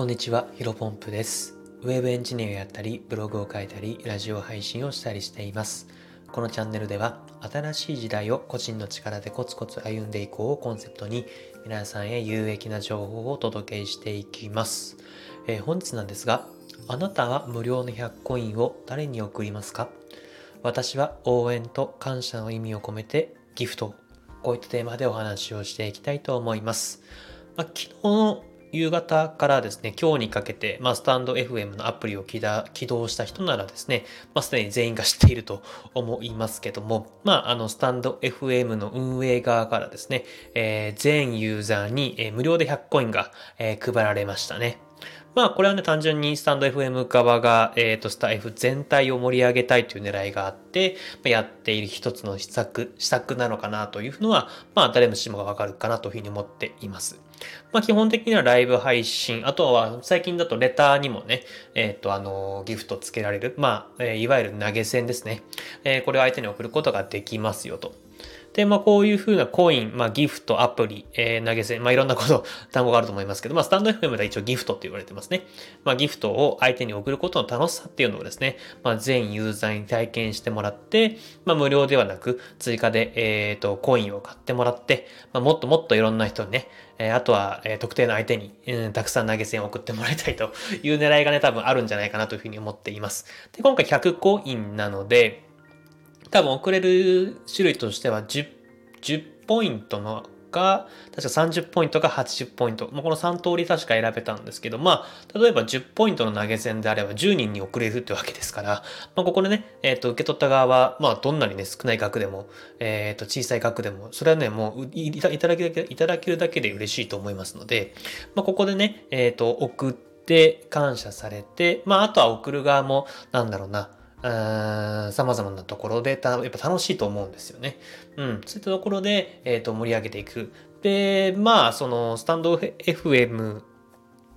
こんにちは、ヒロポンプです。ウェブエンジニアをやったり、ブログを書いたり、ラジオ配信をしたりしています。このチャンネルでは、新しい時代を個人の力でコツコツ歩んでいこうをコンセプトに、皆さんへ有益な情報をお届けしていきます。えー本日なんですが、あなたは無料の100コインを誰に送りますか？私は応援と感謝の意味を込めてギフトこういったテーマでお話をしていきたいと思います。まあ、昨日の夕方からですね、今日にかけて、まあ、スタンド FM のアプリを起動した人ならですね、まあ、すでに全員が知っていると思いますけども、まあ、あの、スタンド FM の運営側からですね、えー全ユーザーに、えー無料で100コインが、えー配られましたね。まあこれはね単純にスタンド FM 側が、えっ、とスタイフ全体を盛り上げたいという狙いがあって、まやっている一つの施策、施策なのかなというのは、まあ誰もしもがわかるかなというふうに思っています。まあ基本的にはライブ配信、あとは最近だとレターにもね、えっ、とあのギフトつけられる、まあ、えいわゆる投げ銭ですね。えーこれを相手に送ることができますよと。で、まあ、こういう風なコイン、まあ、ギフト、アプリ、えー投げ銭、まあ、いろんなこと、単語があると思いますけど、まあ、スタンド FM では一応ギフトって言われてますね。まあ、ギフトを相手に送ることの楽しさっていうのをですね、まあ、全ユーザーに体験してもらって、まあ、無料ではなく、追加で、えっ、と、コインを買ってもらって、まあ、もっともっといろんな人にね、えーあとは、えー特定の相手に、うんたくさん投げ銭を送ってもらいたいという狙いがね、多分あるんじゃないかなというふうに思っています。で、今回100コインなので、多分送れる種類としては10、10ポイントのか、確か30ポイントか80ポイント。まあ、この3通り確か選べたんですけど、まあ、例えば10ポイントの投げ銭であれば10人に送れるってわけですから、まあ、ここでね、えっ、と、受け取った側は、まあ、どんなにね、少ない額でも、えっ、と、小さい額でも、それはね、もういただけ、いただけるだけで嬉しいと思いますので、まあ、ここでね、えっ、と、送って感謝されて、まあ、あとは送る側も、なんだろうな、さまざまなところでたやっぱ楽しいと思うんですよね。うん。そういったところで、えっ、と、盛り上げていく。で、まあ、その、スタンド FM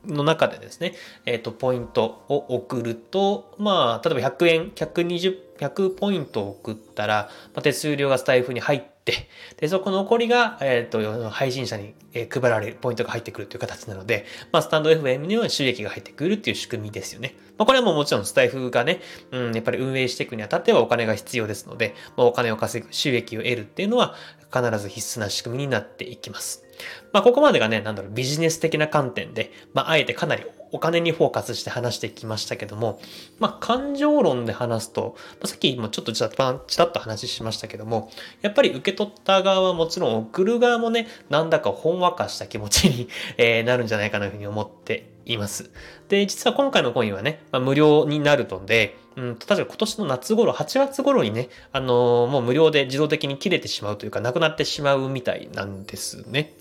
の中でですね、えっ、と、ポイントを送ると、まあ、例えば100円、120、100ポイントを送ったら、まあ、手数料がスタイフに入って、で、そこの残りが、えっ、と、配信者にえー配られる、ポイントが入ってくるという形なので、まあ、スタンド FM には収益が入ってくるっていう仕組みですよね。まあ、これはもうもちろんスタイフがね、うん、やっぱり運営していくにあたってはお金が必要ですので、まあ、お金を稼ぐ、収益を得るっていうのは必ず必須な仕組みになっていきます。まあ、ここまでがね、なんだろう、ビジネス的な観点で、まあ、あえてかなりお金にフォーカスして話してきましたけども、まあ、感情論で話すと、まあ、さっきもちょっとちらっとちらっと話しましたけども、やっぱり受け取った側はもちろん送る側もね、なんだかほんわかした気持ちに、えーなるんじゃないかなというふうに思っています。で、実は今回のコインはね、まあ、無料になるので、うんと、確か今年の夏頃、8月頃にね、あのーもう無料で自動的に切れてしまうというか、なくなってしまうみたいなんですね。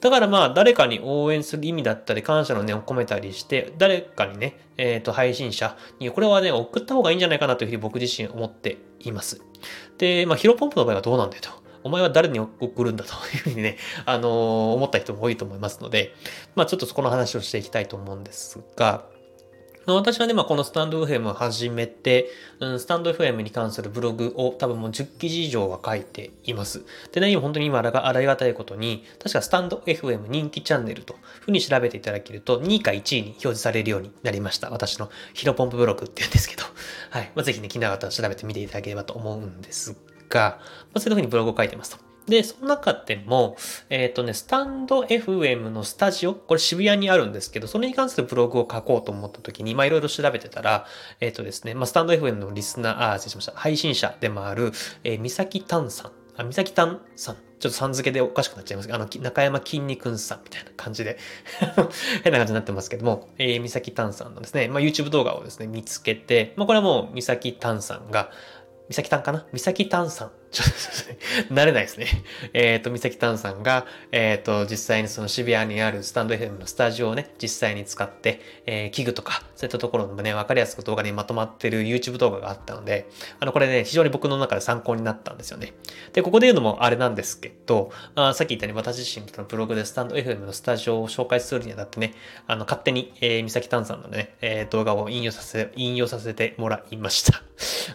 だからまあ、誰かに応援する意味だったり、感謝の念を込めたりして、誰かにね、えっ、と、配信者に、これはね、送った方がいいんじゃないかなというふうに僕自身思っています。で、まあ、ヒロポンプの場合はどうなんだよと。お前は誰に送るんだというふうにね、あのー思った人も多いと思いますので、まあちょっとそこの話をしていきたいと思うんですが、私はね、まあ、このスタンド FM を始めて、うん、スタンド FM に関するブログを多分もう10記事以上は書いています。でね、今本当に今あらがありがたいことに、確かスタンド FM 人気チャンネルというふうに調べていただけると、2位か1位に表示されるようになりました。私のヒロポンプブログっていうんですけど、はい。まあ、ぜひね、気になかったら調べてみていただければと思うんですが、まあ、そういうふうにブログを書いてますと。で、その中でも、えっ、とね、スタンド FM のスタジオ、これ渋谷にあるんですけど、それに関するブログを書こうと思った時に、まあいろいろ調べてたら、えっ、とですね、まあスタンド FM のリスナー、あ、失礼しました、配信者でもある、えー、三崎丹さん。あ、三崎丹さん。ちょっとさん付けでおかしくなっちゃいますけど、あの、中山きんに君さんみたいな感じで 変な感じになってますけども、えー、三崎丹さんのですね、まあ YouTube 動画をですね、見つけて、まあこれはもう三崎丹さんが、三崎炭かな？三崎丹さん。ちょっと、慣れないですね。えっ、と、三崎丹さんが、えっ、と、実際にその渋谷にあるスタンド FM のスタジオをね、実際に使って、えー器具とか、そういったところもね、わかりやすく動画にまとまってる YouTube 動画があったので、あの、これね、非常に僕の中で参考になったんですよね。で、ここで言うのもあれなんですけど、あさっき言ったように私自身のブログでスタンド FM のスタジオを紹介するにあたってね、あの、勝手に、えー、三崎丹さんのね、えー動画を引用させ、引用させてもらいました。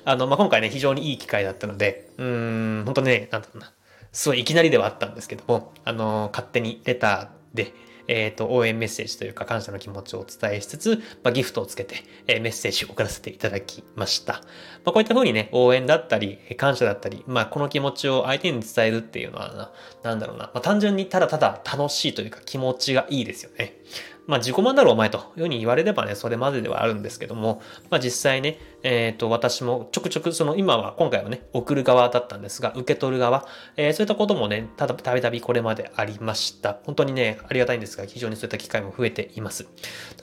あの、まあ、今回ね、非常にいい機会だったので、うーん、本当ね、なんだろうな、すごいいきなりではあったんですけども、あの、勝手にレターで、えっ、ー、と、応援メッセージというか感謝の気持ちをお伝えしつつ、まあ、ギフトをつけて、えー、メッセージを送らせていただきました。まあ、こういった風にね、応援だったり、感謝だったり、まあ、この気持ちを相手に伝えるっていうのはな、なんだろうな、まあ、単純にただただ楽しいというか気持ちがいいですよね。まあ自己満だろお前というふうに言われればね、それまでではあるんですけども、まあ実際ね、えっ、ー、と、私もちょくちょくその今は、今回はね、送る側だったんですが、受け取る側、えー、そういったこともね、ただ、たびたびこれまでありました。本当にね、ありがたいんですが、非常にそういった機会も増えています。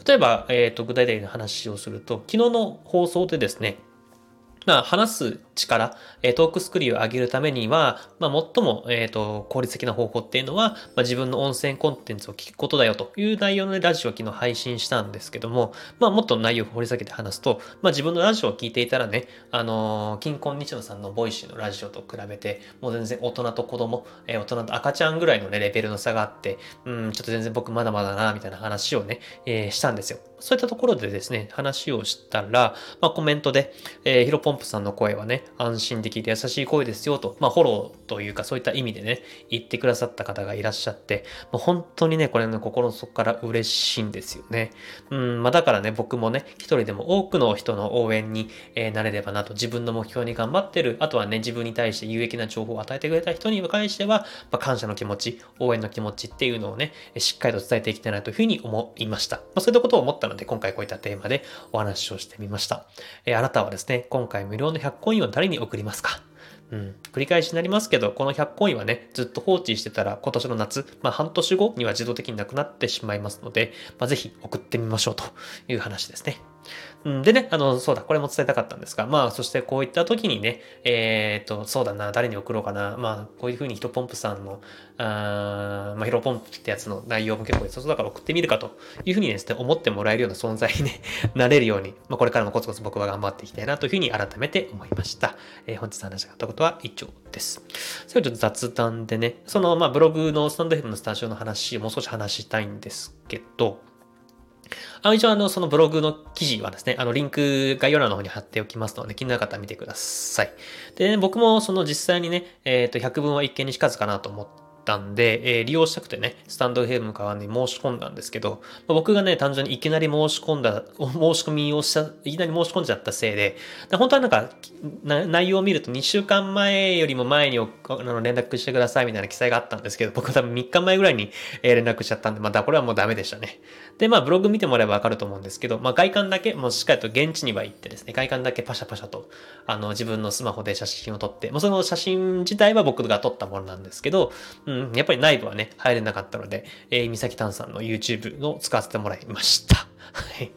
例えば、えっ、ー、と、具体的な話をすると、昨日の放送でですね、まあ、話す力、えトークスクリューを上げるためには、まあ、最も、えっ、と、効率的な方法っていうのは、まあ、自分の音声コンテンツを聞くことだよという内容のラジオを昨日配信したんですけども、まあ、もっと内容を掘り下げて話すと、まあ、自分のラジオを聞いていたらね、あのー、金婚日野さんのボイシーのラジオと比べて、もう全然大人と子供、えー、大人と赤ちゃんぐらいのね、レベルの差があって、うん、ちょっと全然僕まだまだな、みたいな話をね、えー、したんですよ。そういったところでですね、話をしたら、まあ、コメントで、えー、ヒロポンプさんの声はね、安心できて優しい声ですよと、まあ、フォローというかそういった意味でね、言ってくださった方がいらっしゃって、もう本当にね、これね、心の底から嬉しいんですよね。うん、まあ、だからね、僕もね、一人でも多くの人の応援に、えー、なれればなと、自分の目標に頑張ってる、あとはね、自分に対して有益な情報を与えてくれた人に関しては、まあ、感謝の気持ち、応援の気持ちっていうのをね、しっかりと伝えていきたいなというふうに思いました。まあ、そういったことを思ったので、今回こういったテーマでお話をしてみました。えー、あなたはですね、今回無料の100コインを誰に送りますか？うん。繰り返しになりますけど、この100コインはね、ずっと放置してたら今年の夏、まあ半年後には自動的になくなってしまいますので、まあぜひ送ってみましょうという話ですね。うん、でね、あの、そうだ、これも伝えたかったんですが、まあ、そしてこういった時にね、えっ、と、そうだな、誰に送ろうかな、まあ、こういうふうにヒロポンプさんの、あまあ、ヒロポンプってやつの内容も結構そうだから送ってみるかというふうにですね、思ってもらえるような存在にね、なれるように、まあ、これからもコツコツ僕は頑張っていきたいなというふうに改めて思いました。えー、本日の話があったことは以上です。それちょっと雑談でね、その、まあ、ブログのスタンドヘムのスタジオの話もう少し話したいんですけど、あの一応あの、そのブログの記事はですね、あの、リンク概要欄の方に貼っておきますので、気になる方は見てください。で、ね、僕もその実際にね、えっ、ー、と、100分は一見にしかずかなと思ってたんで、えー、利用したくてね、スタンド FM 側に申し込んだんですけど、まあ、僕がね、単純にいきなり申し込んだ、申し込みをした、いきなり申し込んじゃったせいで、で本当はなんか、内容を見ると2週間前よりも前にあの連絡してくださいみたいな記載があったんですけど、僕は多分3日前ぐらいに連絡しちゃったんで、またこれはもうダメでしたね。で、まあ、ブログ見てもらえばわかると思うんですけど、まあ、外観だけ、もうしっかりと現地には行ってですね、外観だけパシャパシャと、あの、自分のスマホで写真を撮って、もうその写真自体は僕が撮ったものなんですけど、うん、やっぱり内部はね、入れなかったので、えー、三崎炭さんの YouTube を使わせてもらいました。はい。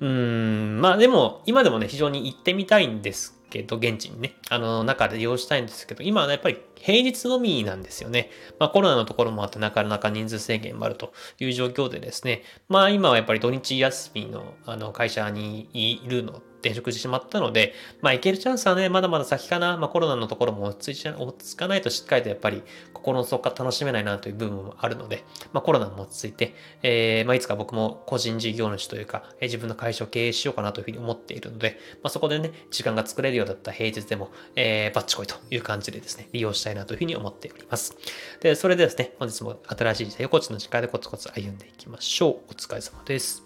うん、まあでも、今でもね、非常に行ってみたいんですけど、現地にね、あの、中で利用したいんですけど、今は、ね、やっぱり平日のみなんですよね。まあコロナのところもあってなかなか人数制限もあるという状況でですね、まあ今はやっぱり土日休みのあの会社にいるの転職してしまったので、まあ、行けるチャンスはね、まだまだ先かな。まあ、コロナのところも落ち着い落ち着かないとしっかりとやっぱり心の底から楽しめないなという部分もあるので、まあ、コロナも落ち着いて、えー、まあ、いつか僕も個人事業主というか、えー、自分の会社を経営しようかなというふうに思っているので、まあ、そこでね、時間が作れるようだった平日でも、えー、バッチコイという感じでですね、利用したいなというふうに思っております。で、それでですね、本日も新しい時代をこっちの時間でコツコツ歩んでいきましょう。お疲れ様です。